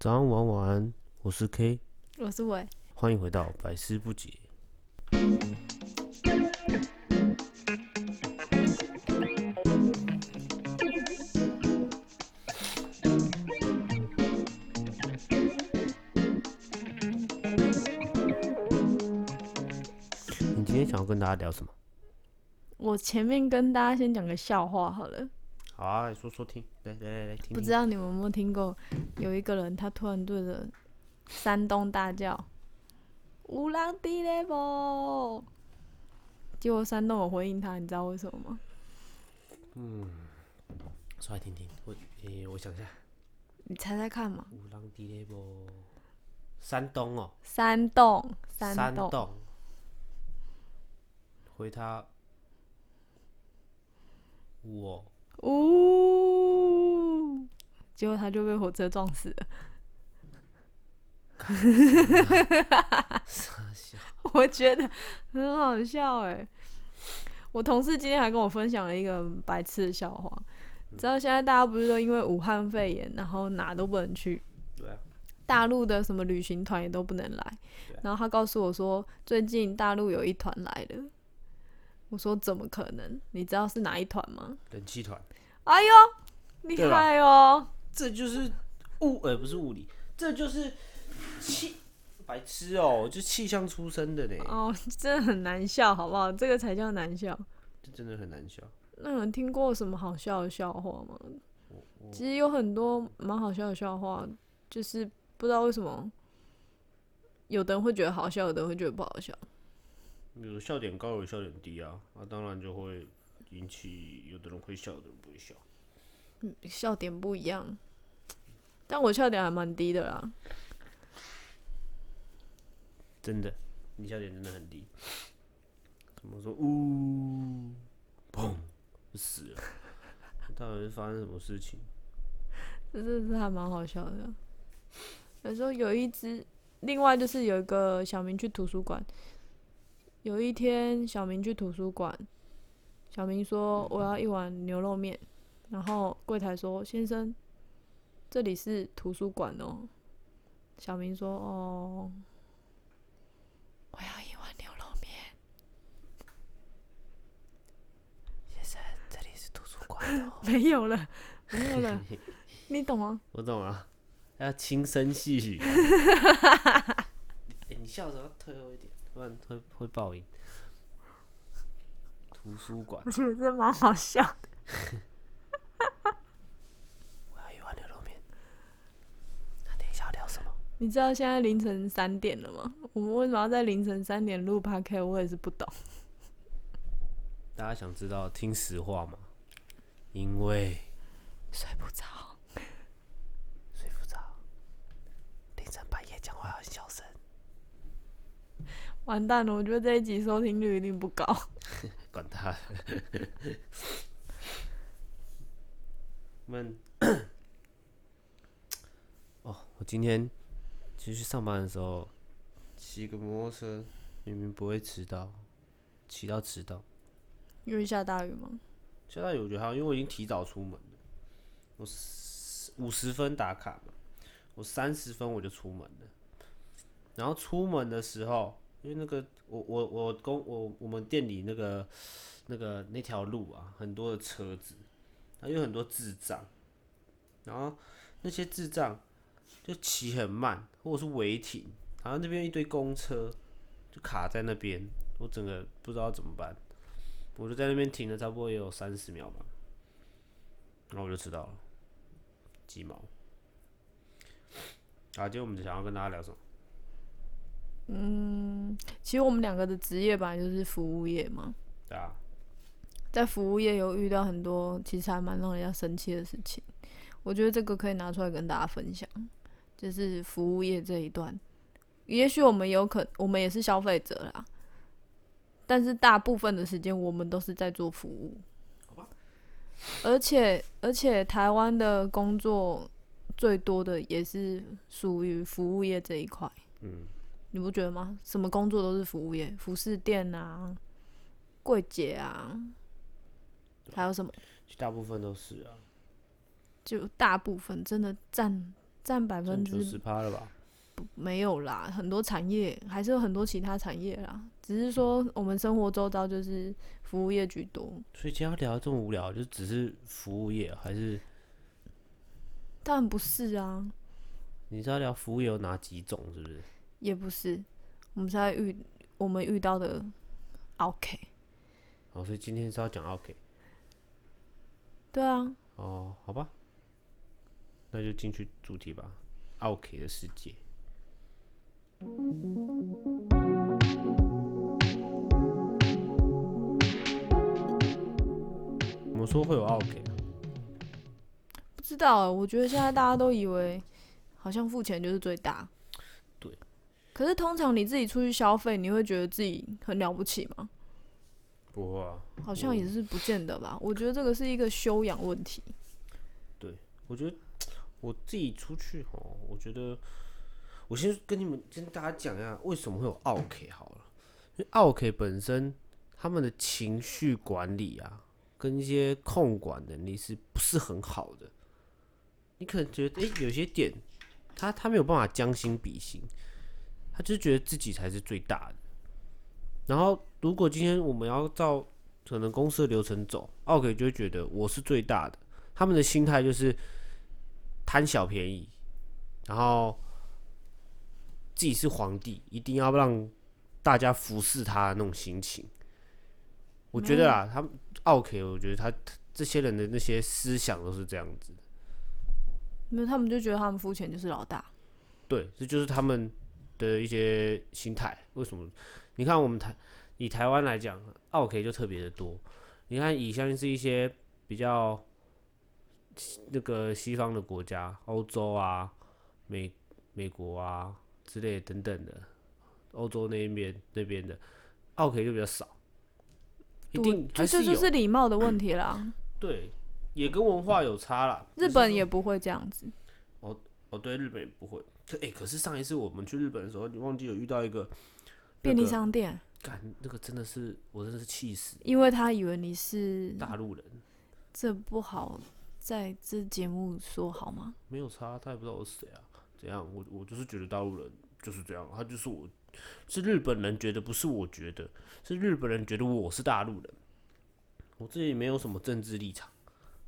早安，晚安，晚安，我是 K，我是伟，欢迎回到百思不解。你今天想要跟大家聊什么？我前面跟大家先讲个笑话好了，好啊，来说说听，来来来来听听。不知道你们有没有听过，有一个人他突然对着山东大叫“乌浪地雷波”，结果山东有回应他，你知道为什么吗？嗯说来听听。我诶、我想一下，你猜猜看嘛？五浪地雷波，山东哦，山东，山山东，洞。回他，我呜，结果他就被火车撞死了。我觉得很好笑哎。我同事今天还跟我分享了一个白痴的笑话，你知道现在大家不是都因为武汉肺炎，然后哪都不能去，对啊，大陆的什么旅行团也都不能来。然后他告诉我说，最近大陆有一团来了。我说怎么可能？你知道是哪一团吗？冷气团，哎呦，厉对吧害哦！这就是物，呃，不是物理，这就是气，白痴哦，就气象出身的嘞，哦，真的很难笑，好不好？这个才叫难笑。这真的很难笑。那有人听过什么好笑的笑话吗？其实有很多蛮好笑的笑话，就是不知道为什么，有的人会觉得好笑，有的人会觉得不好笑。有的笑点高，有的笑点低啊，那、当然就会引起有的人会笑，有的人不会笑。嗯笑点不一样，但我笑点还蛮低的啦。真的，你笑点真的很低。怎么说？呜，砰，死了。到底是发生什么事情？这真的是还蛮好笑的。有时候有一只，另外就是有一个小明去图书馆，有一天小明去图书馆，小明说我要一碗牛肉面，然后柜台说先生，这里是图书馆哦。小明说哦，我要一碗牛肉面。先生，这里是图书馆哦。没有了，没有了，你懂吗？我懂了，要轻声细语。你笑的时候退后一点，不然会会爆音。图书馆，我觉得这蛮好笑的。我要一碗牛肉面。那等一下要聊什么？你知道现在凌晨三点了吗？我们为什么要在凌晨三点录 p o d 我也是不懂。大家想知道听实话吗？因为睡不着。睡不着，凌晨半夜讲话很小声。完蛋了，我觉得这一集收听率一定不高。管他的。我们 哦，我今天其实去上班的时候骑个摩托车，明明不会迟到，骑到迟到。因为下大雨吗？下大雨我觉得还好，因为我已经提早出门了。我五十分打卡嘛，我三十分我就出门了。然后出门的时候，因为那个我我我公我我们店里那个那个那条路啊，很多的车子，还有很多智障，然后那些智障就骑很慢，或者是违停，然后那边一堆公车就卡在那边，我整个不知道怎么办。我就在那边停了差不多也有三十秒吧，然后我就迟到了，鸡毛。啊，今天我们就想要跟大家聊什么？其实我们两个的职业本来就是服务业嘛，对啊，在服务业有遇到很多其实还蛮让人家生气的事情。我觉得这个可以拿出来跟大家分享，就是服务业这一段。也许我们有可，我们也是消费者啦，但是大部分的时间我们都是在做服务。而且而且台湾的工作最多的也是属于服务业这一块。嗯，你不觉得吗？什么工作都是服务业，服饰店啊，柜姐啊，还有什么？大部分都是啊，就大部分真的占占百分九之十趴了吧？没有啦，很多产业还是有很多其他产业啦，只是说我们生活周遭就是服务业居多。所以今天聊得这么无聊，就只是服务业，还是当然不是啊，你知道聊服务业有哪几种？是不是？也不是，我们是在遇我们遇到的 OK，哦，所以今天是要讲 OK 对啊，哦，好吧，那就进去主题吧，OK 的世界。怎么说会有 OK，不知道欸，我觉得现在大家都以为好像付钱就是最大。对。可是通常你自己出去消费，你会觉得自己很了不起吗？不会啊，好像也是不见得吧。我觉得这个是一个修养问题。对我觉得我自己出去哦，我觉得我先跟你们跟大家讲一下为什么会有 OK 好了，因为 OK 本身他们的情绪管理啊，跟一些控管能力是不是很好的？你可能觉得诶、有些点他他没有办法将心比心，他就是觉得自己才是最大的。然后如果今天我们要照可能公司的流程走，OK 就会觉得我是最大的，他们的心态就是贪小便宜，然后自己是皇帝，一定要让大家服侍他那种心情。我觉得啊，他们 OK，我觉得他这些人的那些思想都是这样子。没有，他们就觉得他们付钱就是老大。对，这就是他们的一些心态。为什么？你看我们台以台湾来讲，OK 就特别的多。你看以像是一些比较那个西方的国家，欧洲啊、美美国啊之类等等的，欧洲那一边那边的 OK 就比较少，一定还是这这就是礼貌的问题啦。对，也跟文化有差啦。日本也不会这样子。哦，对，日本也不会。可哎、可是上一次我们去日本的时候，你忘记有遇到一个便利商店，干那个真的是，我真的是气死因为他以为你是大陆人，这不好在这节目说好吗？没有差，他也不知道我是谁啊，怎样？我我就是觉得大陆人就是这样，他就是我，是日本人觉得不是我觉得，是日本人觉得我是大陆人。我自己没有什么政治立场，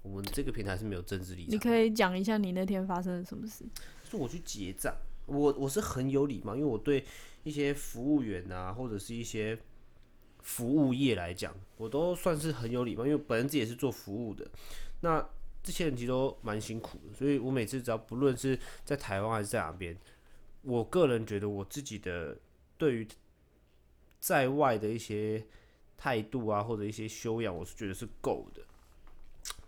我们这个平台是没有政治立场。你可以讲一下你那天发生了什么事？是我去结账，我我是很有礼貌，因为我对一些服务员啊，或者是一些服务业来讲，我都算是很有礼貌，因为本人自己也是做服务的。那这些人其实都蛮辛苦的，所以我每次只要不论是在台湾还是在哪边，我个人觉得我自己的对于在外的一些态度啊，或者一些修养，我是觉得是够的。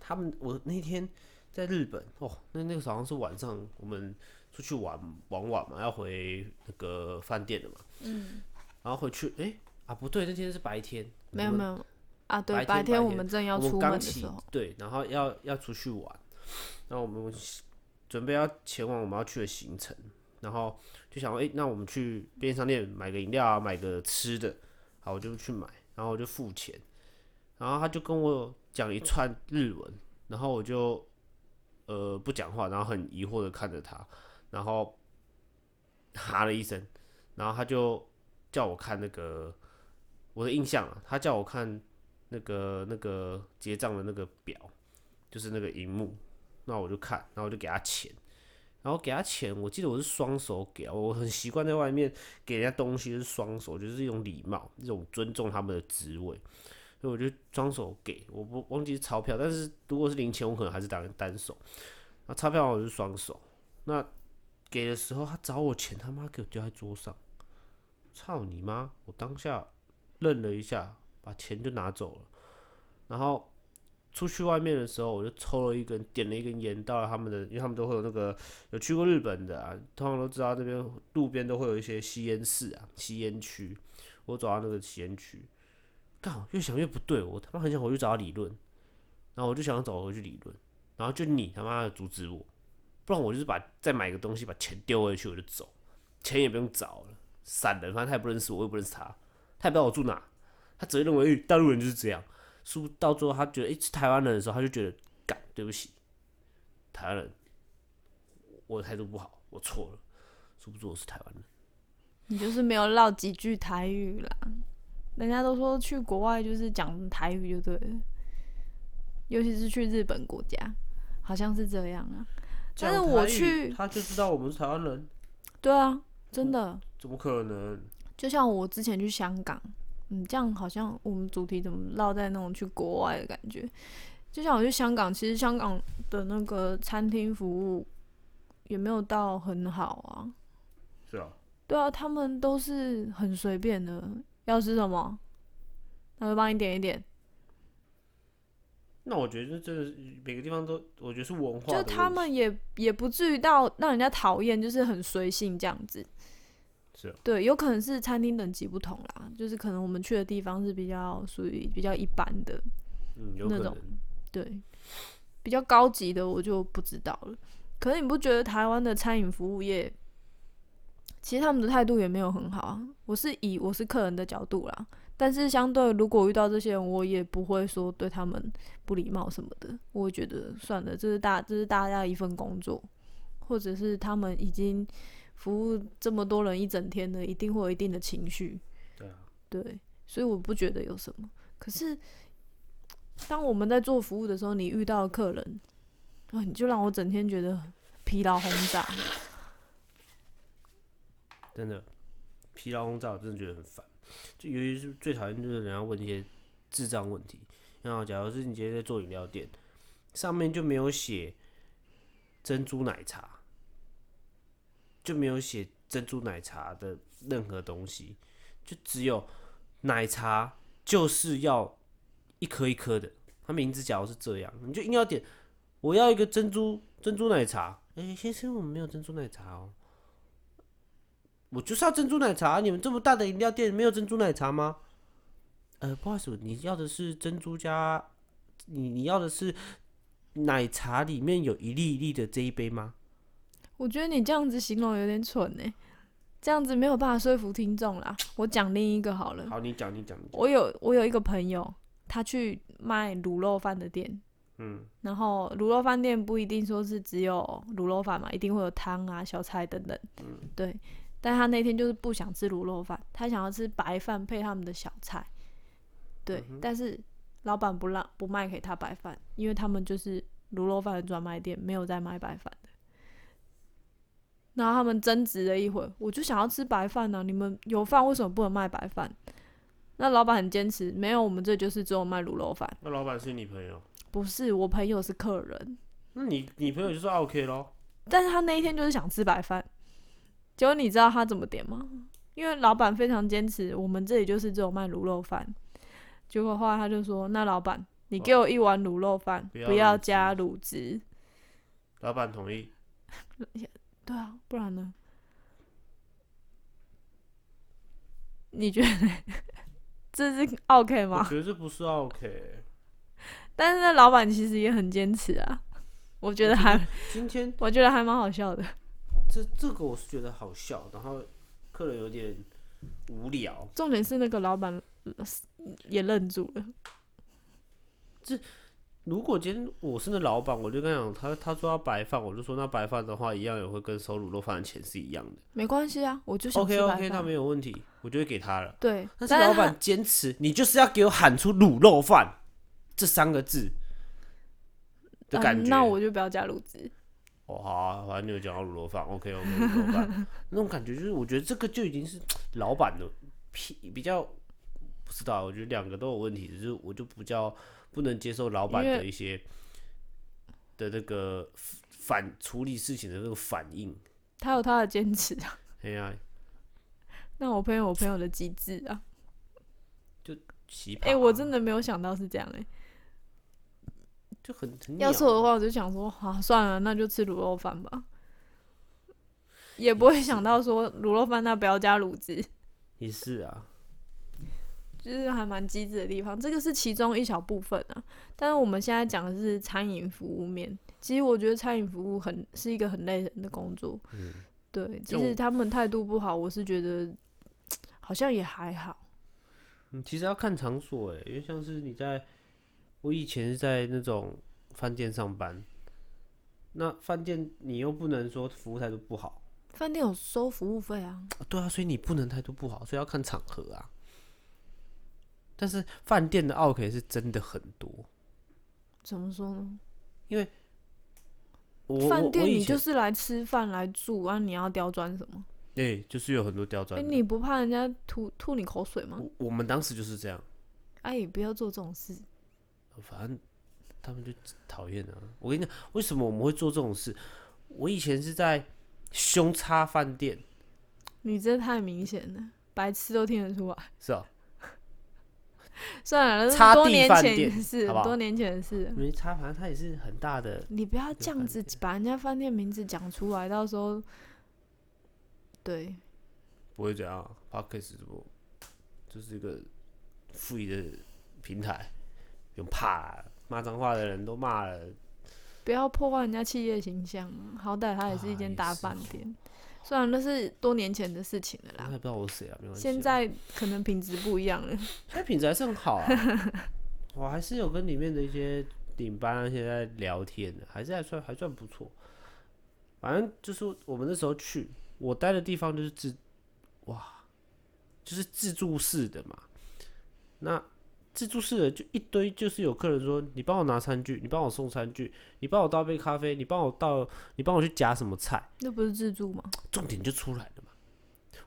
他们我那天在日本哦，那那个好像是晚上我们出去玩玩晚嘛，要回那个饭店的嘛，嗯，然后回去诶啊不对，那天是白天，没有没有啊，对，白天我们正要出刚起门的时候，对，然后要要出去玩，然后我们准备要前往我们要去的行程，然后就想说，诶，那我们去便利商店买个饮料啊，买个吃的，好，我就去买，然后我就付钱，然后他就跟我讲一串日文，然后我就呃不讲话，然后很疑惑的看着他，然后哈了一声，然后他就叫我看那个我的印象啊，他叫我看那个那个结账的那个表，就是那个荧幕，那我就看，然后我就给他钱，然后给他钱，我记得我是双手给，我很习惯在外面给人家东西是双手，就是一种礼貌，一种尊重他们的职位，所以我就双手给，我不忘记钞票，但是如果是零钱，我可能还是当单手，那钞票我是双手，那给的时候他找我钱，他妈给我丢在桌上，操你妈！我当下愣了一下，把钱就拿走了，然后出去外面的时候，我就抽了一根，点了一根烟，到了他们的，因为他们都会有那个有去过日本的啊，通常都知道这边路边都会有一些吸烟室啊、吸烟区。我走到那个吸烟区，干，越想越不对，我他妈很想回去找他理论，然后我就想走回去理论，然后就你他妈的阻止我，不然我就是把再买个东西把钱丢回去我就走，钱也不用找了，散了，反正他也不认识我，我也不认识他，他也不知道我住哪，他只会认为、欸大陆人就是这样。输到最后，他觉得诶、是台湾人的时候，他就觉得干对不起，台湾人，我态度不好，我错了，殊不知我是台湾人。你就是没有唠几句台语啦。人家都说去国外就是讲台语就对了，尤其是去日本国家，好像是这样啊。但是我去他就知道我们是台湾人，对啊，真的，怎么可能？就像我之前去香港，嗯，这样好像我们主题怎么绕在那种去国外的感觉。就像我去香港，其实香港的那个餐厅服务也没有到很好啊。是啊，对啊，他们都是很随便的，要吃什么，他会帮你点一点。那我觉得真的是每个地方都，我觉得是文化就。他们也也不至于到让人家讨厌，就是很随性这样子。是啊对，有可能是餐厅等级不同啦，就是可能我们去的地方是比较属于比较一般的，嗯，有那种。对，比较高级的我就不知道了。可是你不觉得台湾的餐饮服务业，其实他们的态度也没有很好啊？我是以我是客人的角度啦，但是相对如果遇到这些人，我也不会说对他们不礼貌什么的。我会觉得算了，这是大这是大家一份工作，或者是他们已经服务这么多人一整天了，一定会有一定的情绪。对啊，对，所以我不觉得有什么。可是，当我们在做服务的时候，你遇到客人，啊，你就让我整天觉得疲劳轰炸。真的疲劳轰炸，我真的觉得很烦。就尤其是最讨厌就是人家问一些智障问题。然后，假如是你今天在做饮料店，上面就没有写珍珠奶茶，就没有写珍珠奶茶的任何东西，就只有奶茶就是要一颗一颗的。它名字假如是这样，你就硬要点，我要一个珍珠珍珠奶茶。哎、先生，我们没有珍珠奶茶哦。我就是要珍珠奶茶，你们这么大的饮料店没有珍珠奶茶吗？呃，不好意思，你要的是珍珠加，你你要的是奶茶里面有一粒一粒的这一杯吗？我觉得你这样子形容有点蠢呢、这样子没有办法说服听众啦。我讲另一个好了，好，你讲，你讲，你讲。我有我有一个朋友，他去卖卤肉饭的店，嗯，然后卤肉饭店不一定说是只有卤肉饭嘛，一定会有汤啊、小菜等等。嗯对。但他那天就是不想吃卤肉饭，他想要吃白饭配他们的小菜。对，嗯但是老板不让不卖给他白饭，因为他们就是卤肉饭的专卖店，没有在卖白饭的。然后他们争执了一会，我就想要吃白饭呢、你们有饭为什么不能卖白饭？那老板很坚持，没有，我们这就是只有卖卤肉饭。那老板是你朋友，不是，我朋友是客人，那你你朋友就是 OK 咯。但是他那一天就是想吃白饭。结果你知道他怎么点吗？因为老板非常坚持，我们这里就是只有卖卤肉饭。结果后来他就说：“那老板，你给我一碗卤肉饭，不要不要加卤汁。老板同意，”对啊，不然呢？你觉得 这是 OK 吗我吗？觉得这不是 OK。但是那老板其实也很坚持啊，我觉得还，今天我觉得还蛮好笑的。这这个我是觉得好笑，然后客人有点无聊。重点是那个老板呃也愣住了。这如果今天我是那老板，我就跟他讲，他他说要白饭，我就说那白饭的话，一样也会跟收卤肉饭的钱是一样的。没关系啊，我就想 OK OK，那。没有问题，我就会给他了。对，但是老板坚持，你就是要给我喊出卤肉饭这三个字的感觉。嗯，那我就不要加卤汁。哦好啊，反正你有讲到卤肉饭，OK OK 卤肉饭那种感觉，就是我觉得这个就已经是老板的屁比较不知道，我觉得两个都有问题，只是我就比较不能接受老板的一些的那个反处理事情的那个反应。他有他的坚持啊。哎呀，那我朋友我朋友的机智啊。就奇葩！哎、我真的没有想到是这样哎、就很很要是我的话，我就想说，啊，算了，那就吃卤肉饭吧。也不会想到说卤肉饭那不要加卤汁，也是啊，就是还蛮机智的地方。这个是其中一小部分啊，但是我们现在讲的是餐饮服务面。其实我觉得餐饮服务很是一个很累人的工作。嗯，对，即就使他们态度不好，我是觉得好像也还好。嗯，其实要看场所哎，因为像是你在，我以前是在那种饭店上班，那饭店你又不能说服务态度不好，饭店有收服务费啊，啊对啊，所以你不能态度不好，所以要看场合啊。但是饭店的 OK 是真的很多，怎么说呢？因为饭店你就是来吃饭来住啊，你要刁钻什么？对，就是有很多刁哎、钻的。你不怕人家吐吐你口水吗？我我们当时就是这样，哎、不要做这种事。反正他们就讨厌啊。我跟你讲，为什么我们会做这种事？我以前是在凶叉饭店，你这太明显了，白痴都听得出来。是啊，算了，那是多年前的事，好好多年前的事了。没差，反正它也是很大的。你不要这样子把人家饭店名字讲出来，到时候，对，不会这样 p o d c a s 直播就是一个 free 的平台，不用怕啦，骂脏话的人都骂了，不要破坏人家企业形象啊。好歹它也是一啊间大饭店，虽然那是多年前的事情了啦，不知道我是谁啊，没关系啊。现在可能品质不一样了。现在品质还是很好啊，我还是有跟里面的一些领班啊，现在聊天的，还是还算还算不错。反正就是我们那时候去，我待的地方就是自，哇，就是自助式的嘛。那自助式的就一堆，就是有客人说，你帮我拿餐具，你帮我送餐具，你帮我倒杯咖啡，你帮我倒，你帮我去夹什么菜，那不是自助吗？重点就出来了嘛。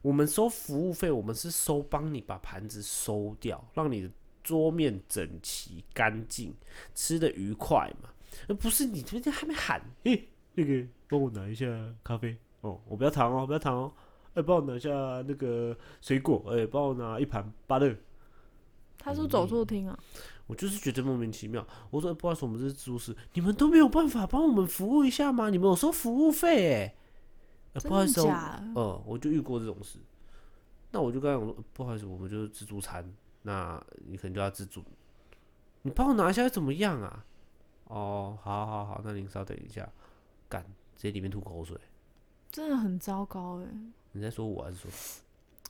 我们收服务费，我们是收帮你把盘子收掉，让你的桌面整齐干净，吃的愉快嘛。而不是你昨天还没喊，诶、那个帮我拿一下咖啡哦，我不要糖哦，不要糖哦，哎、帮我拿一下那个水果，哎、帮我拿一盘芭乐。他是走错厅啊？我就是觉得莫名其妙。我说、欸不好意思，我们这是自助式，你们都没有办法帮我们服务一下吗？你们有收服务费哎、呃不好意思、哦，的假？呃，我就遇过这种事。那我就跟他讲说，呃不好意思，我们就是自助餐，那你可能就要自助。你帮我拿一下又怎么样啊？哦，好好好，那您稍等一下，干，直接里面吐口水。真的很糟糕哎。你在说我还是说？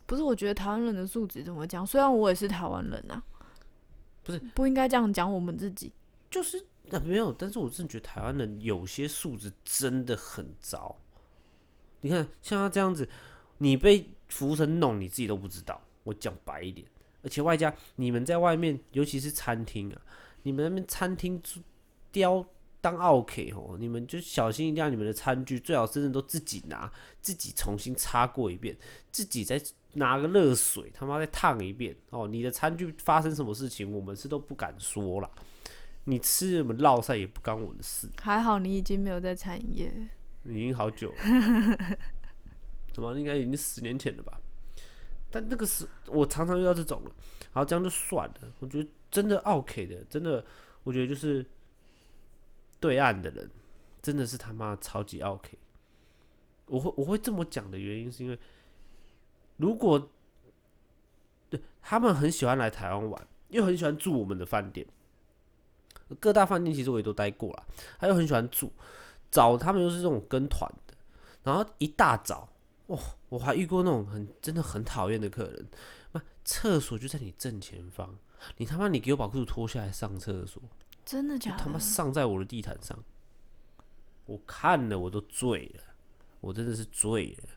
不是，我觉得台湾人的素质怎么讲？虽然我也是台湾人啊，不是不应该这样讲我们自己。就是啊，没有，但是我真的觉得台湾人有些素质真的很糟。你看，像他这样子，你被服务生弄，你自己都不知道。我讲白一点，而且外加你们在外面，尤其是餐厅啊，你们那边餐厅雕当奥 K 哦，你们就小心一定要你们的餐具最好真的都自己拿，自己重新擦过一遍，自己再拿个热水他妈再烫一遍哦。你的餐具发生什么事情，我们是都不敢说啦。你吃什么烙菜也不干我的事，还好你已经没有在餐饮业，已经好久了，怎么应该已经十年前了吧？但那个是我常常遇到这种了，然后这样就算了。我觉得真的 OK 的，真的，我觉得就是对岸的人真的是他妈超级 OK。我会我会这么讲的原因是因为，如果对他们很喜欢来台湾玩，又很喜欢住我们的饭店，各大饭店其实我也都待过了，他又很喜欢住，找他们又是这种跟团的，然后一大早，哇、我还遇过那种很真的很讨厌的客人，那，厕所就在你正前方，你他妈你给我把裤子脱下来上厕所，真的假的？他妈上在我的地毯上，我看了我都醉了，我真的是醉了。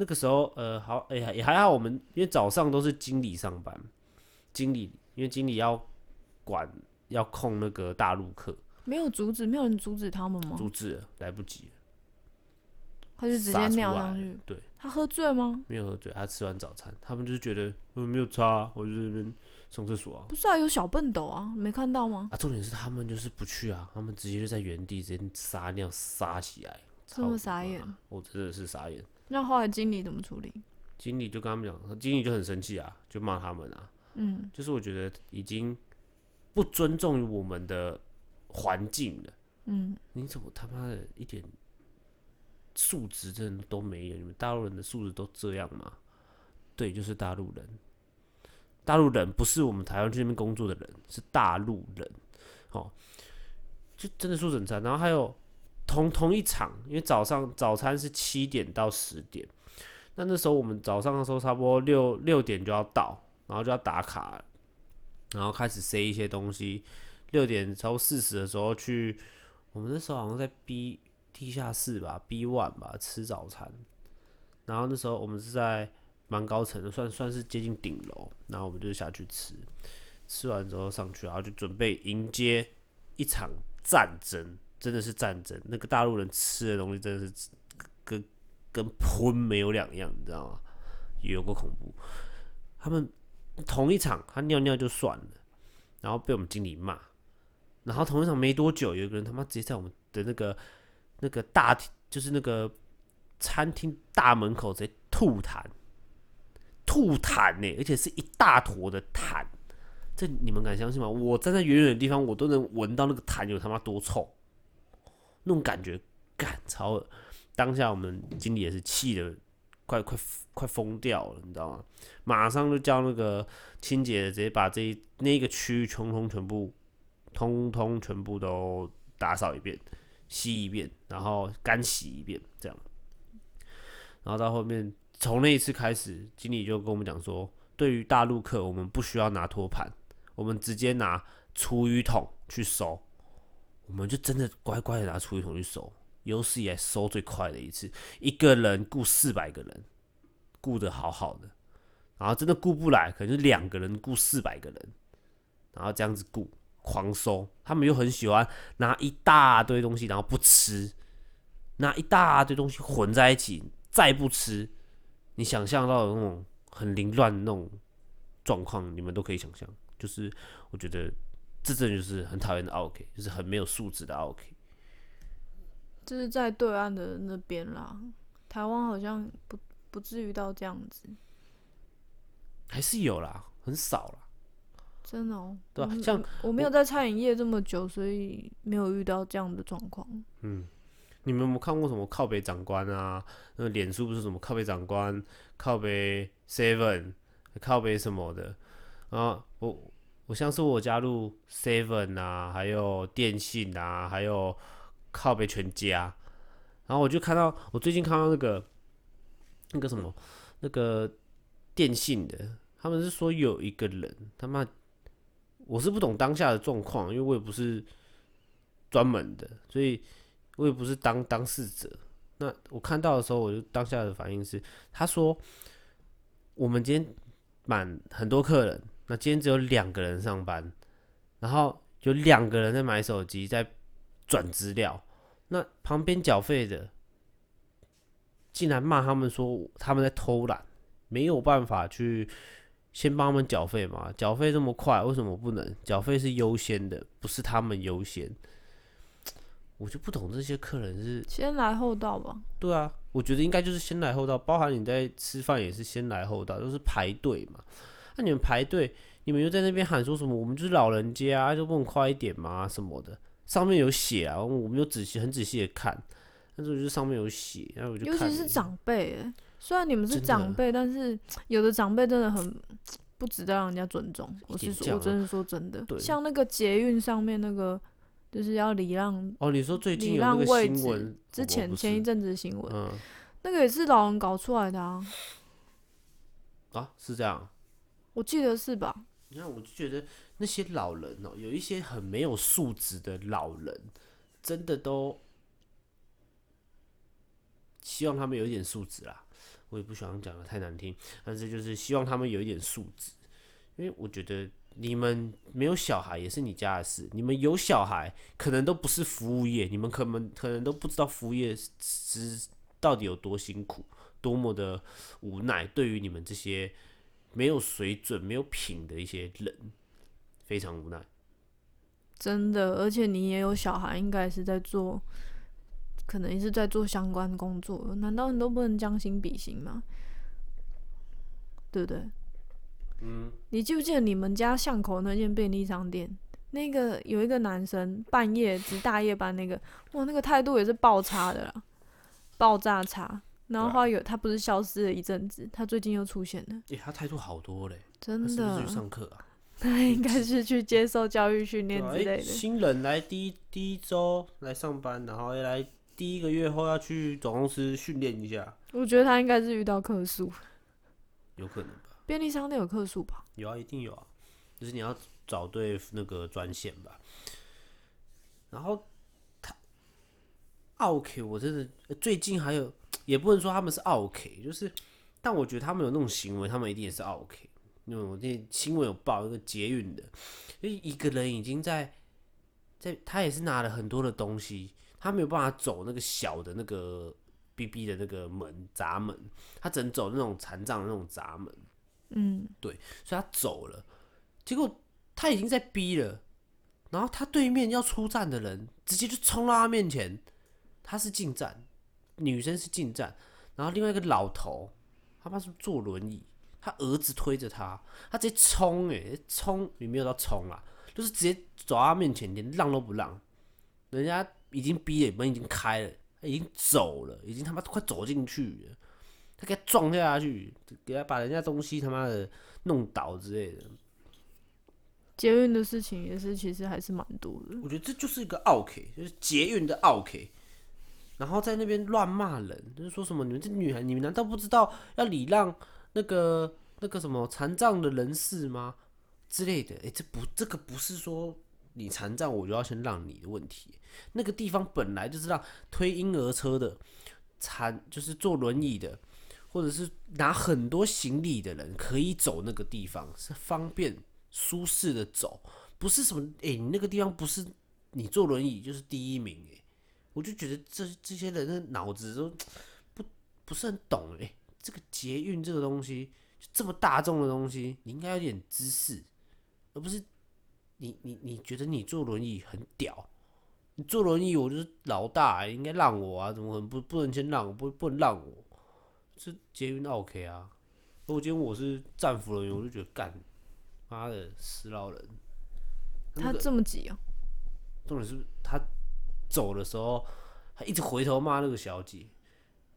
那个时候，呃，好，哎、呀，也还好，我们因为早上都是经理上班，经理因为经理要管要控那个大陆客，没有阻止，没有人阻止他们吗？阻止了，来不及了，他就直接尿上去。对，他喝醉吗？没有喝醉，他吃完早餐，他们就是觉得嗯没有差啊、我就在那边上厕所啊。不是啊，有小笨斗啊，没看到吗？啊，重点是他们就是不去啊，他们直接就在原地直接撒尿撒起来，这么傻眼！我真的是傻眼。那后来经理怎么处理？经理就跟他们讲，经理就很生气啊，就骂他们啊，嗯，就是我觉得已经不尊重于我们的环境了。嗯，你怎么他妈的一点素质真的都没有？你们大陆人的素质都这样吗？对，就是大陆人。大陆人不是我们台湾去那边工作的人，是大陆人。哦，就真的素质很差。然后还有同同一场，因为早上早餐是七点到十点，那那时候我们早上的时候差不多六六点就要到，然后就要打卡，然后开始塞一些东西。六点超四十的时候去我们那时候好像在 B 地下室吧，B one 吧，吃早餐。然后那时候我们是在蛮高层的，算算是接近顶楼。然后我们就下去吃，吃完之后上去，然后就准备迎接一场战争，真的是战争。那个大陆人吃的东西真的是跟跟喷没有两样，你知道吗？有个恐怖。他们同一场，他尿尿就算了，然后被我们经理骂。然后同一场没多久，有一个人他妈直接在我们的那个那个大厅，就是那个餐厅大门口直接吐痰，吐痰呢，而且是一大坨的痰，这你们敢相信吗？我站在远远的地方，我都能闻到那个痰有他妈多臭，那种感觉，干超了。当下我们经理也是气的快快快疯掉了，你知道吗？马上就叫那个清洁直接把这一那个区域通通全部通通全部都打扫一遍，吸一遍，然后干洗一遍，这样。然后到后面，从那一次开始，经理就跟我们讲说，对于大陆客，我们不需要拿托盘，我们直接拿厨余桶去收。我们就真的乖乖的拿厨余桶去收，有史以来收最快的一次，一个人雇四百个人，雇的好好的。然后真的雇不来，可能是两个人雇四百个人，然后这样子雇，狂收。他们又很喜欢拿一大堆东西，然后不吃，拿一大堆东西混在一起。再不吃，你想象到的那种很凌乱的那种状况，你们都可以想象。就是我觉得这真的就是很讨厌的 OK，就是很没有素质的 OK。就是在对岸的那边啦，台湾好像不不至于到这样子，还是有啦，很少啦。真的哦。对啊，像我没有在餐饮业这么久，所以没有遇到这样的状况。嗯。你们有没有看过什么靠北长官啊？那脸书不是什么靠北长官、靠北 Seven、靠北什么的啊？我我像是我加入 Seven 啊，还有电信啊，还有靠北全家，然后我就看到我最近看到那个那个什么那个电信的，他们是说有一个人他妈，我是不懂当下的状况，因为我也不是专门的，所以。我也不是当当事者，那我看到的时候，我就当下的反应是，他说我们今天满很多客人，那今天只有两个人上班，然后有两个人在买手机，在转资料，那旁边缴费的竟然骂他们说他们在偷懒，没有办法去先帮他们缴费嘛？缴费这么快，为什么不能？缴费是优先的，不是他们优先。我就不懂这些客人是先来后到吧？对啊，我觉得应该就是先来后到，包含你在吃饭也是先来后到，都是排队嘛。那你们排队，你们又在那边喊说什么？我们就是老人家啊，就不能快一点嘛？什么的，上面有写啊，我们有仔细很仔细的看，但是就是上面有写，然后我就尤其是长辈，虽然你们是长辈，但是有的长辈真的很不值得让人家尊重。我是说，我真的说真的，像那个捷运上面那个。就是要礼让哦，你说最近有那个新闻，之前前一阵子的新闻，嗯，那个也是老人搞出来的啊，啊，是这样，我记得是吧？你看，我就觉得那些老人哦，有一些很没有素质的老人，真的都希望他们有一点素质啦。我也不喜欢讲的太难听，但是就是希望他们有一点素质，因为我觉得。你们没有小孩也是你家的事，你们有小孩可能都不是服务业，你们可能可能都不知道服务业是到底有多辛苦，多么的无奈。对于你们这些没有水准、没有品的一些人，非常无奈。真的，而且你也有小孩，应该是在做，可能也是在做相关工作，难道你都不能将心比心吗？对不对？嗯，你记不记得你们家巷口那间便利商店？那个有一个男生半夜值大夜班，那个哇，那个态度也是爆差的啦，爆炸差。然后后来有他不是消失了一阵子，他最近又出现了。诶，他态度好多嘞，真的。是去上课啊？他应该是去接受教育训练之类的。新人来第一第一周来上班，然后来第一个月后要去总公司训练一下。我觉得他应该是遇到客诉，有可能吧。便利商店有客诉吧？有啊，一定有啊，就是你要找对那个专线吧。然后他 OK，我真的呃最近还有，也不能说他们是 OK，就是，但我觉得他们有那种行为，他们一定也是 OK。因为我那新闻有报一个捷运的，就一个人已经在在，他也是拿了很多的东西，他没有办法走那个小的那个 BB 的那个门闸门，他只能走那种残障的那种闸门，嗯，对所以他走了，结果他已经在逼了，然后他对面要出站的人直接就冲到他面前，他是进站，女生是进站，然后另外一个老头，他妈是坐轮椅，他儿子推着他，他直接冲诶，冲也没有到冲啊，就是直接走到他面前，连让都不让，人家已经逼了，门已经开了，他已经走了，已经他妈快走进去了，他给他撞下去，给他把人家东西他妈的弄倒之类的。捷运的事情也是，其实还是蛮多的。我觉得这就是一个奥 K，就是捷运的奥 K，然后在那边乱骂人，就是说什么你们这女孩，你们难道不知道要礼让那个那个什么残障的人士吗？之类的，诶，这不这个不是说你残障我就要先让你的问题，那个地方本来就是让推婴儿车的残，就是坐轮椅的，或者是拿很多行李的人可以走那个地方，是方便舒适的走，不是什么诶，你那个地方不是你坐轮椅就是第一名诶，我就觉得这这些人的脑子都不不是很懂诶，这个捷运这个东西这么大众的东西，你应该有点知识，而不是你你你觉得你坐轮椅很屌，你坐轮椅我就是老大、应该让我啊，怎么可能不不能先让我，不不能让我？这捷运 OK 啊，如果今天我是战俘人员，我就觉得干，妈的死老人。他这么急哦、重点是他走的时候，他一直回头骂那个小姐，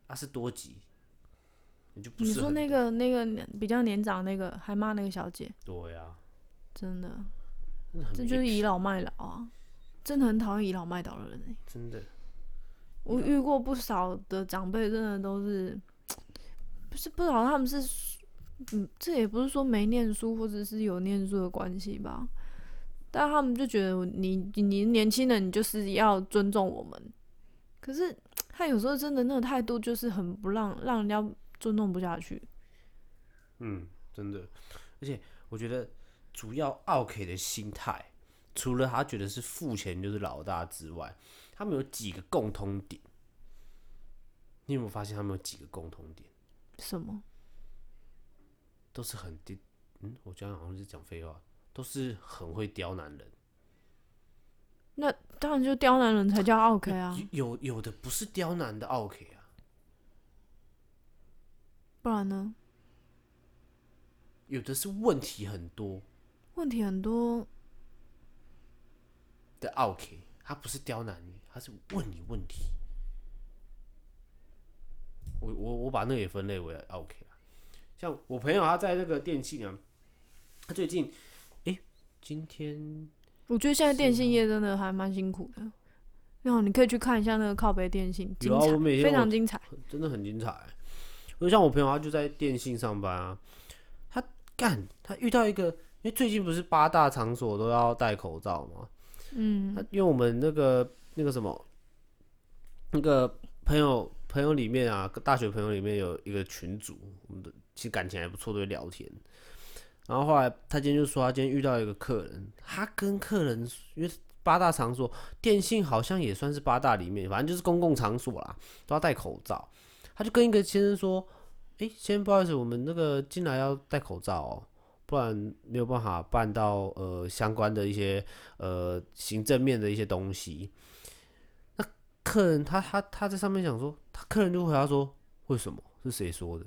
他、是多急，你就不你说很那个那个年比较年长那个还骂那个小姐，对啊，真的，真的很这就是倚老卖老啊！真的很讨厌倚老卖老的人哎、真的。我遇过不少的长辈，真的都是，不是不知道他们是，嗯，这也不是说没念书或者是有念书的关系吧，但他们就觉得你你年轻人，你就是要尊重我们。可是他有时候真的那个态度就是很不让让人家尊重不下去。嗯，真的，而且我觉得主要奥 K 的心态，除了他觉得是付钱就是老大之外，他们有几个共通点。你有没有发现他们有几个共通点？什么？都是很低，嗯，我这样好像是讲废话，都是很会刁难人。那当然就刁难人才叫 OK 啊，有有的不是刁难的 OK 啊，不然呢？有的是问题很多问题很多，的 OK，他不是刁难你，他是问你问题。我我我把那个也分类为 OK 啊，像我朋友他在那个电信啊，他最近，诶，今天我觉得现在电信业真的还蛮辛苦的。然后你可以去看一下那个靠北电信，精彩，非常精彩。真的很精彩。就像我朋友，他就在电信上班啊，他干，他遇到一个，因为最近不是八大场所都要戴口罩吗？嗯他因为我们那个那个什么，那个朋友朋友里面啊，大学朋友里面有一个群组，我们的其实感情还不错，都会聊天。然后后来他今天就说，他今天遇到一个客人，他跟客人因为八大场所，电信好像也算是八大里面，反正就是公共场所啦，都要戴口罩。他就跟一个先生说：“诶，先生，不好意思，我们那个进来要戴口罩哦，不然没有办法办到呃相关的一些呃行政面的一些东西。”那客人他他他在上面讲说，他客人就回答说：“为什么？是谁说的？”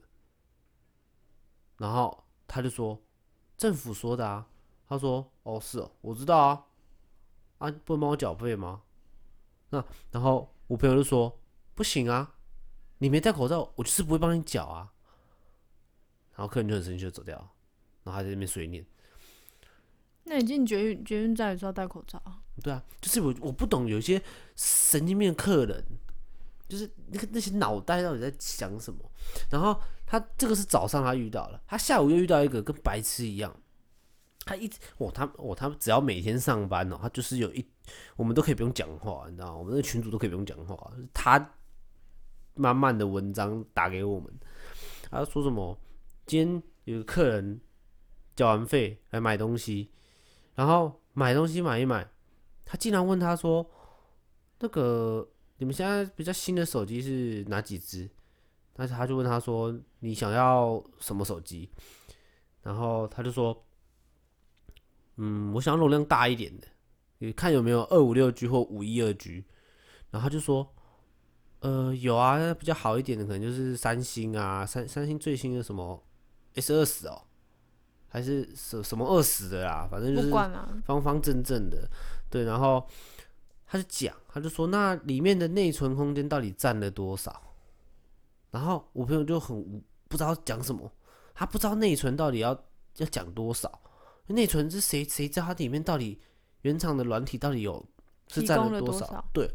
然后他就说：“政府说的啊。”他说：“哦，是哦，我知道啊，啊，不能帮我缴费吗？”那然后我朋友就说：“不行啊，你没戴口罩，我就是不会帮你缴啊。”然后客人就很生气就走掉，然后还在那边碎念。那你进捷运捷运站也是要戴口罩啊？对啊，就是我我不懂有些神经病客人，就是那个那些脑袋到底在想什么。然后他这个是早上他遇到了，他下午又遇到一个跟白痴一样，他一直哦他哦他只要每天上班哦，他就是有一我们都可以不用讲话，你知道？我们那群主都可以不用讲话，他慢慢的文章打给我们，他说什么？今天有个客人交完费来买东西，然后买东西买一买，他竟然问他说：“那个你们现在比较新的手机是哪几只？”但是他就问他说：“你想要什么手机？”然后他就说：“嗯，我想要容量大一点的，你看有没有二五六 G 或五一二 G。”然后他就说：“呃，有啊，那比较好一点的可能就是三星啊，三三星最新的什么 S 二十哦，还是什什么二十的啦，反正就是方方正正的，对。然后他就讲，他就说那里面的内存空间到底占了多少？然后我朋友就很无不知道讲什么，他不知道内存到底要要讲多少，内存是谁谁知道它里面到底原厂的软体到底有是占了多少对，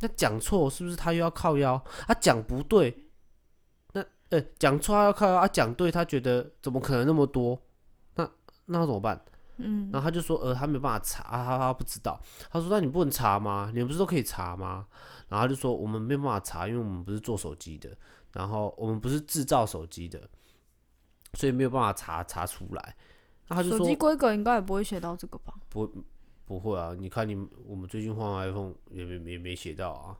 那讲错是不是他又要靠腰？他讲不对，那呃讲错他要靠腰，他讲对他觉得怎么可能那么多？那那要怎么办？嗯，然后他就说，呃，他没办法查，啊他他不知道。他说，那你不能查吗？你们不是都可以查吗？然后他就说，我们没办法查，因为我们不是做手机的，然后我们不是制造手机的，所以没有办法查查出来。那他就说，手机规格应该也不会写到这个吧？不不会啊，你看你们我们最近换 iPhone 也没没没写到啊。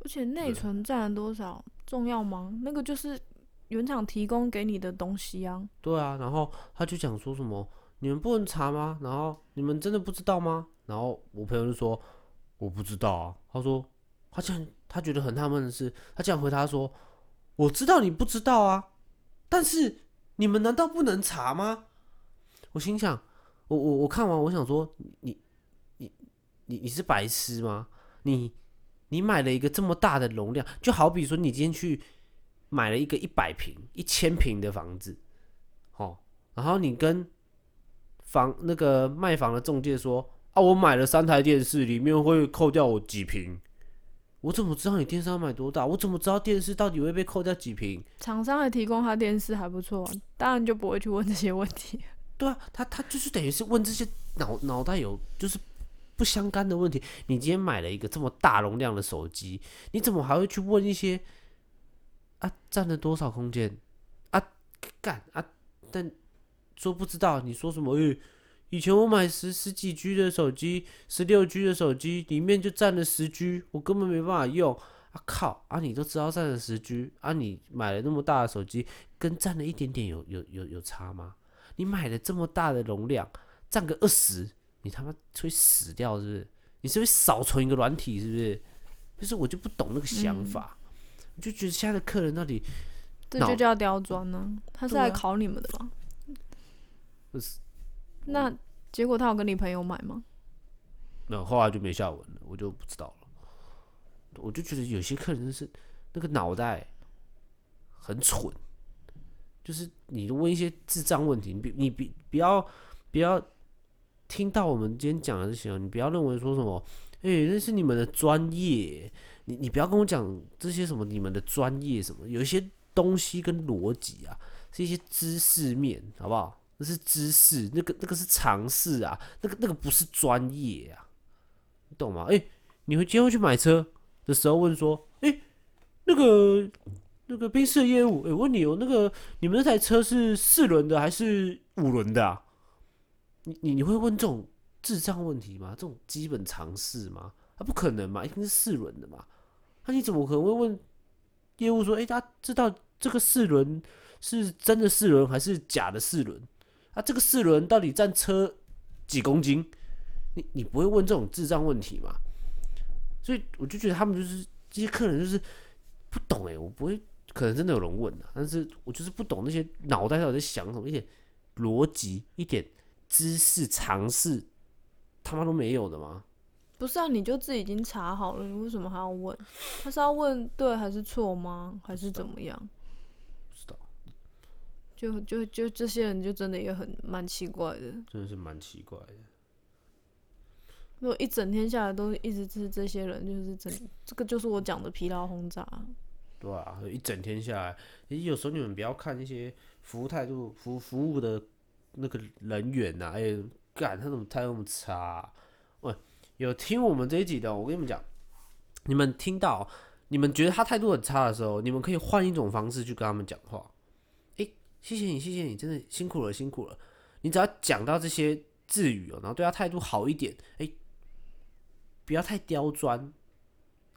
而且内存占了多少重要吗？那个就是原厂提供给你的东西啊。对啊，然后他就讲说什么，你们不能查吗？然后你们真的不知道吗？然后我朋友就说我不知道啊。他说他这样他觉得很纳闷的是，他这样回答说我知道你不知道啊，但是你们难道不能查吗？我心想，我我我看完我想说你你你你是白痴吗？你你买了一个这么大的容量，就好比说你今天去买了一个一百平、一千平的房子，哦，然后你跟房那个卖房的中介说啊，我买了三台电视，里面会扣掉我几平？我怎么知道你电视要买多大？我怎么知道电视到底会被扣掉几平？厂商还提供他电视还不错啊，当然就不会去问这些问题。对啊，他他就是等于是问这些脑脑袋有就是不相干的问题。你今天买了一个这么大容量的手机，你怎么还会去问一些啊占了多少空间啊干啊？但说不知道，你说什么？诶、以前我买十十几 G 的手机，十六 G 的手机里面就占了十 G，我根本没办法用。啊靠！啊你都知道占了十 G，啊你买了那么大的手机，跟占了一点点有有有有差吗？你买了这么大的容量，占个二十，你他妈会死掉是不是？你是不是少存一个软体是不是？就是我就不懂那个想法，我就觉得现在的客人到底这就叫刁钻呢、他是来考你们的吗？不是那结果他有跟你朋友买吗？那后来就没下文了，我就不知道了。我就觉得有些客人是那个脑袋很蠢，就是你问一些智障问题，你别你别不要不要听到我们今天讲的这些哦，你不要认为说什么，哎、那是你们的专业，你你不要跟我讲这些什么你们的专业什么，有一些东西跟逻辑啊，是一些知识面，好不好？那是知识，那个那个是常识啊，那个那个不是专业啊，你懂吗？哎、你会今天去买车的时候问说，哎、那个那个宾士业务，哎、我问你哦，那个你们那台车是四轮的还是五轮的啊？你你你会问这种智障问题吗？这种基本常识吗？啊，不可能嘛，一定是四轮的嘛。那、你怎么可能会问业务说，哎、他知道这个四轮是真的四轮还是假的四轮？啊，这个四轮到底占车几公斤？你你不会问这种智障问题嘛？所以我就觉得他们就是这些客人就是不懂哎、我不会，可能真的有人问啊，但是我就是不懂那些脑袋到底在想什么，一点逻辑、一点知识常识他妈都没有的吗？不是啊，你就自己已经查好了，你为什么还要问？他是要问对还是错吗？还是怎么样？就就就这些人就真的也很蛮奇怪的。真的是蛮奇怪的。如果一整天下来都一直是这些人，就是整这个就是我讲的疲劳轰炸。对啊，一整天下来，其实有时候你们不要看一些服务态度、服服务的那个人员呐、哎、干他怎么态度那么差啊、喂，有听我们这一集的，我跟你们讲，你们听到你们觉得他态度很差的时候，你们可以换一种方式去跟他们讲话。诶、谢谢你，谢谢你，真的辛苦了，辛苦了。你只要讲到这些字语哦，然后对他态度好一点，哎、不要太刁钻。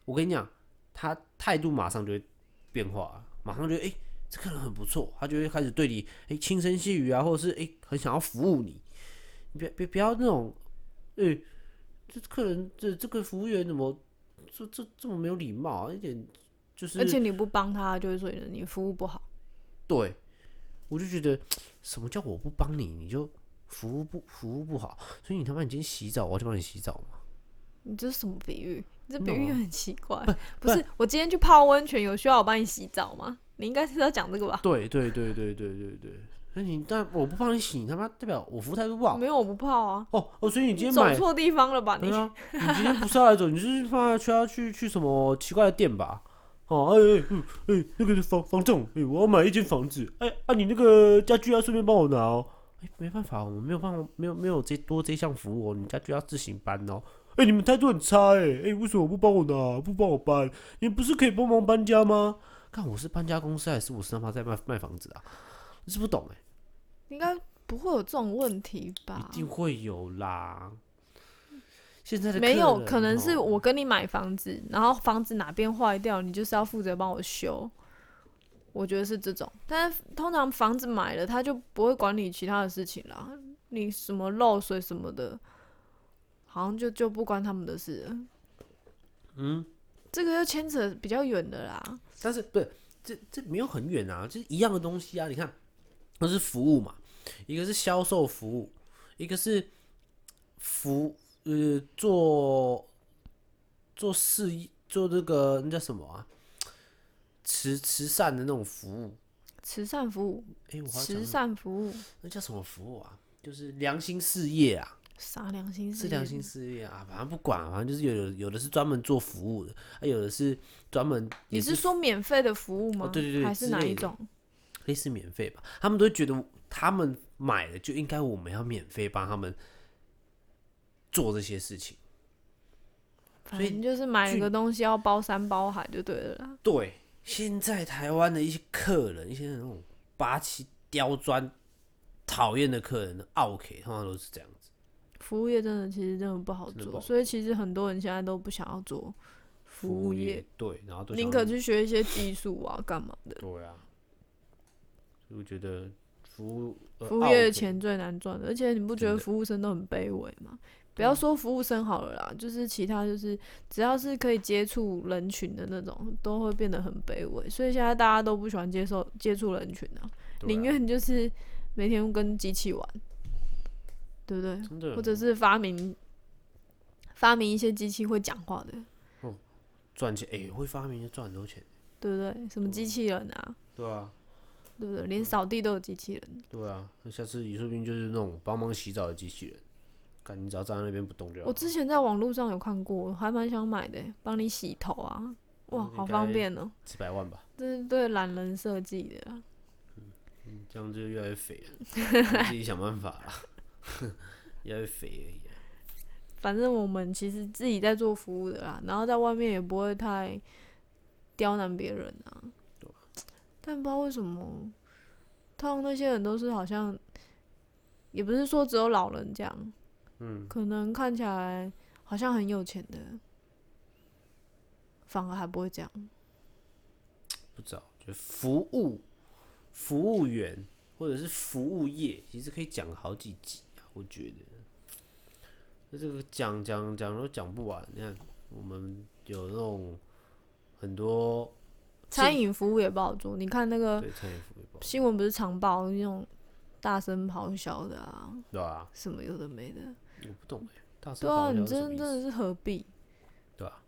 我跟你讲，他态度马上就会变化了，马上就哎、这个人很不错，他就会开始对你哎轻声细语啊，或者是哎、很想要服务你。你别别不要那种哎、这客人这这个服务员怎么这这这么没有礼貌啊，一点就是而且你不帮他，就会说你服务不好。对，我就觉得什么叫我不帮你，你就服务不服务不好，所以你他妈你今天洗澡，我就帮你洗澡嘛。你这是什么比喻？你这比喻很奇怪。不是，我今天去泡温泉，有需要我帮你洗澡吗？你应该是要讲这个吧？对对对对对对对，那你但我不帮你洗，你他妈代表我服务态度不好没有，我不泡啊。哦哦，所以你今天买走错地方了吧？你啊，你今天不是要来走，你就是放去要去去什么奇怪的店吧？哦，哎哎那个房房仲，哎，我要买一间房子，哎啊，你那个家具要顺便帮我拿哦。哎，没办法，我们没有办法，没有没有这多这项服务哦，你家具要自行搬哦。哎，你们态度很差哎，哎，为什么不帮我拿，不帮我搬？你不是可以帮忙搬家吗？看我是搬家公司还是我是他妈在卖卖房子啊？你是不懂哎，应该不会有这种问题吧一？定会有啦。现在的没有，可能是哦我跟你买房子，然后房子哪边坏掉，你就是要负责帮我修。我觉得是这种，但是通常房子买了，他就不会管你其他的事情啦。你什么漏水什么的，好像就就不关他们的事了。嗯。这个要牵扯比较远的啦。但是不是这这没有很远啊，就是一样的东西啊。你看，都是服务嘛，一个是销售服务，一个是服呃做做事业做这个那叫什么啊？慈慈善的那种服务。慈善服务，诶，我慈善服务，那叫什么服务啊？就是良心事业啊。啥良心事业？是良心事业啊，反正不管，反正就是有有的是专门做服务的，啊，有的是专门也你是说免费的服务吗？哦对对对还是哪一种？类似免费吧，他们都觉得他们买了就应该我们要免费帮他们做这些事情。所以正就是买了据个东西要包山包海就对了啦。对，现在台湾的一些客人，一些那种八七刁钻、讨厌的客人的 OK，通常都是这样子。服务业真的其实真的不好做，所以其实很多人现在都不想要做服务业，对，然后都宁可去学一些技术啊，干嘛的？对啊，所以我觉得服务呃服务业的钱最难赚的，而且你不觉得服务生都很卑微吗？不要说服务生好了啦，就是其他就是只要是可以接触人群的那种，都会变得很卑微。所以现在大家都不喜欢接受接触人群啊，宁愿就是每天跟机器玩，对不对？或者是发明发明一些机器会讲话的，赚钱，哎、会发明就赚很多钱，对不对？什么机器人啊，对啊，对不对？连扫地都有机器人，对啊，那下次你说不定就是那种帮忙洗澡的机器人，看你只要站在那边不动就好。我之前在网络上有看过，还蛮想买的，帮你洗头啊，哇，嗯好方便哦、几百万吧，这是对懒人设计的啊。嗯，这样就越来越肥了，自己想办法啦，越来越肥而已啊。反正我们其实自己在做服务的啦，然后在外面也不会太刁难别人啊。但不知道为什么，通常那些人都是好像，也不是说只有老人这样，嗯，可能看起来好像很有钱的，反而还不会这样。不知道，就服务服务员或者是服务业，其实可以讲好几集啊，我觉得。那这个讲讲讲都讲不完。你看，我们有那种很多餐饮服务也不好做，你看那个新闻不是常报那种大声咆哮的啊，什么有的没的。我不懂哎、大声对啊，你真真的是何必？对吧、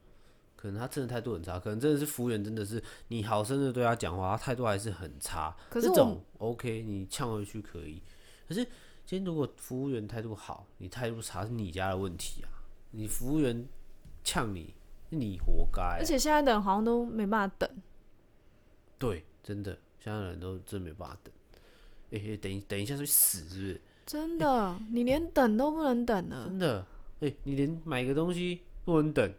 可能他真的态度很差，可能真的是服务员真的是你好生的对他讲话，他态度还是很差。可是这种 OK，你呛回去可以。可是今天如果服务员态度好，你态度差是你家的问题啊。你服务员呛你，你活该啊、而且现在的人好像都没办法等，对，真的，现在人都真没办法等。哎、欸等一等一下就死是不是？真的，你连等都不能等了。真的，哎、你连买个东西不能等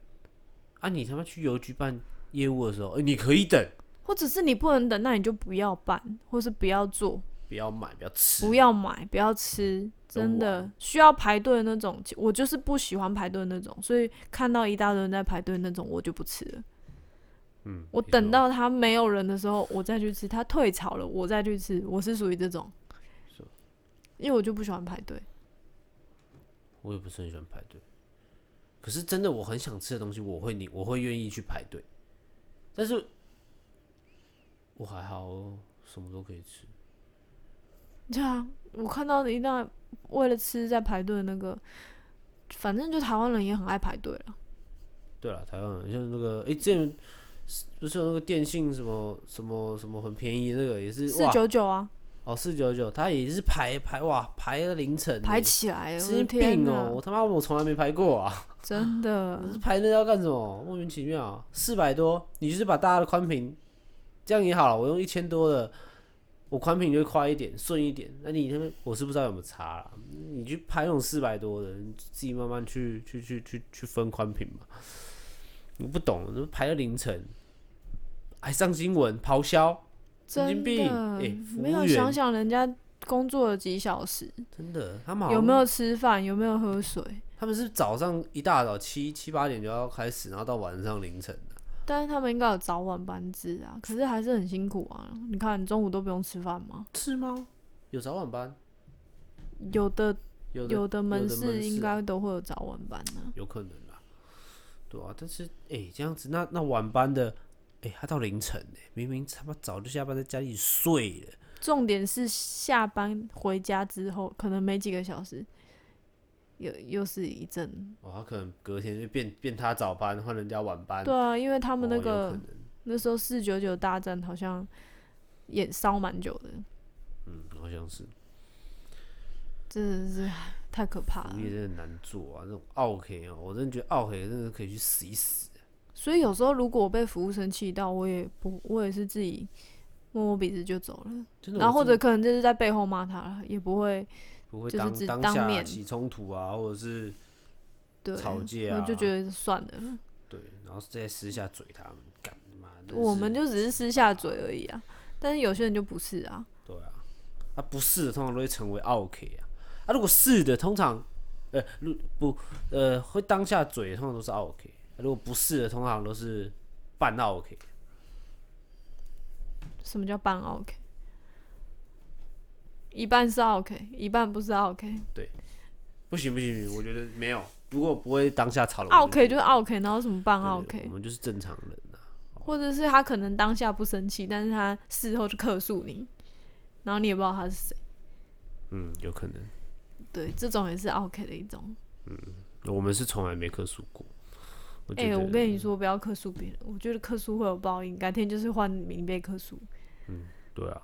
啊？你他妈去邮局办业务的时候，哎、你可以等，或者是你不能等，那你就不要办，或是不要做，不要买，不要吃，不要买，不要吃。真的需要排队的那种，我就是不喜欢排队那种，所以看到一大堆人在排队那种，我就不吃了。嗯，我等到他没有人的时候，我再去吃；他退潮了，我再去吃。我是属于这种是，因为我就不喜欢排队。我也不是很喜欢排队，可是真的我很想吃的东西，我会你我会愿意去排队，但是我还好哦，什么都可以吃。对啊，我看到一大为了吃在排队的那个，反正就台湾人也很爱排队了。对了，台湾人像那个，哎、之前不是有那个电信什么什么什么很便宜那个，也是四，九九啊，哦四九九，他也是排排哇排了凌晨欸，排起来神经病哦、哪。我他妈我从来没排过啊，真的。是排那要干什么？莫名其妙，四百多，你就是把大家的宽屏这样也好了，我用一千多的，我宽屏就会快一点，顺一点。那你那边我是不知道有没有差啦，你去排那种四百多的，你自己慢慢去去去去去分宽屏嘛。我不懂，那排到凌晨，还上新闻咆哮，神经真病的欸没有想想人家工作了几小时，真的，他们有没有吃饭，有没有喝水？他们是早上一大早七七八点就要开始，然后到晚上凌晨的。但是他们应该有早晚班制啊，可是还是很辛苦啊。你看，你中午都不用吃饭吗？是吗？有早晚班？有的有的有的门门市应该都会有早晚班呢、有可能啦，对啊，但是哎、这样子，那那晚班的，哎、他到凌晨哎、明明他妈早就下班，在家里睡了，重点是下班回家之后，可能没几个小时，又又是一阵。哦，他可能隔天就变变他早班，换人家晚班，对啊，因为他他们那个、那时候四九九大战好像也烧蛮久的，嗯，好像是，真的是太可怕了服务。业真的难做啊，那种 OK 哦，我真的觉得 OK 真的可以去死一死，所以有时候如果我被服务生气到，我也不，我也是自己摸摸鼻子就走了。然后或者可能就是在背后骂他了，也不会就是不会当只当面起冲突啊，或者是对吵架啊我就觉得算了，对，然后再私下嘴他们，干妈的，我们就只是私下嘴而已啊。但是有些人就不是啊，对啊，啊不是的，通常都会成为 OK 啊。啊，如果是的，通常，呃，如不，呃，会当下嘴，通常都是 OK、啊。如果不是的，通常都是半 OK。什么叫半 OK？一半是 OK，一半不是 OK。对不行不行不行，我觉得没有。如果不会当下吵了我 OK 就是 OK，然后什么半对 OK，我们就是正常人啊。或者是他可能当下不生气，但是他事后就客诉你，然后你也不知道他是谁。嗯，有可能。对，这种也是 OK 的一种。嗯我们是从来没克诉过。我哎、我跟你说，不要克诉别人，我觉得克诉会有报应，改天就是换你被客诉。对啊，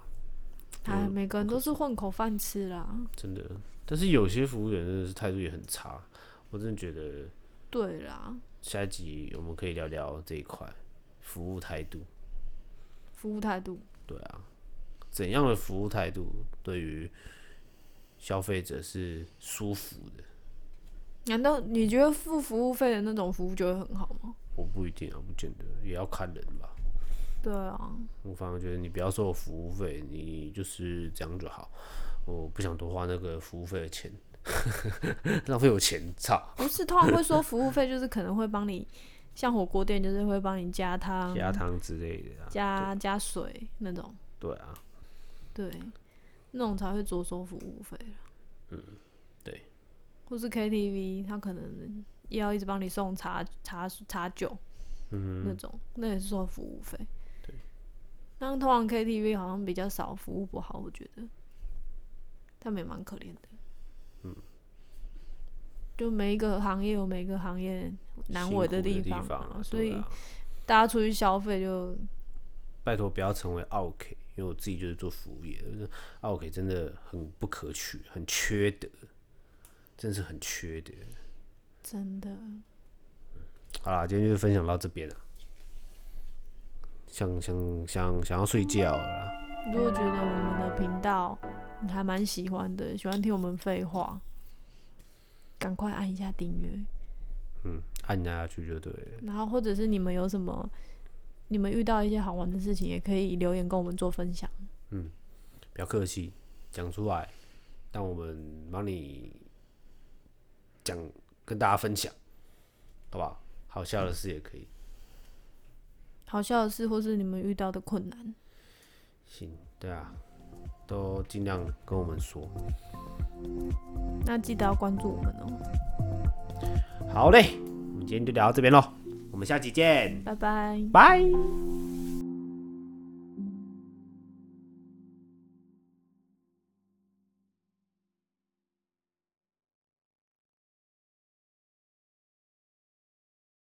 哎，每个人都是混口饭吃啦。真的。但是有些服务员真的是态度也很差，我真的觉得对啦，下一集我们可以聊聊这一块服务态度。服务态度，对啊，怎样的服务态度对于消费者是舒服的？难道你觉得付服务费的那种服务就会很好吗？我不一定啊，不见得，也要看人吧。对啊，我反而觉得你不要收我服务费，你就是这样就好。我不想多花那个服务费的钱，浪费我钱，操！不是通常会说服务费，就是可能会帮你，像火锅店就是会帮你加汤、加汤之类的啊。加加水那种，对啊，对，那种才会着收服务费嗯，对。或是 KTV，他可能也要一直帮你送茶茶茶酒，嗯那种，那也是收服务费。对。但通常 KTV 好像比较少服务不好，我觉得，他们也蛮可怜的。嗯。就每一个行业有每一个行业难为的地方所以大家出去消费就拜托不要成为 OK，因为我自己就是做服务业的就是 OK 真的很不可取，很缺德，真是很缺德。真的好啦，今天就分享到这边了。想想想想要睡觉了啦，如果觉得我们的频道你还蛮喜欢的，喜欢听我们废话，赶快按一下订阅。嗯，按下去就对了。然后或者是你们有什么，你们遇到一些好玩的事情，也可以留言跟我们做分享。嗯不要客气，讲出来，让我们帮你讲，跟大家分享，好不好？好笑的事也可以。好笑的事，或是你们遇到的困难，行，对啊，都尽量跟我们说。那记得要关注我们哦。好嘞，我们今天就聊到这边喽，我们下期见，拜拜。拜。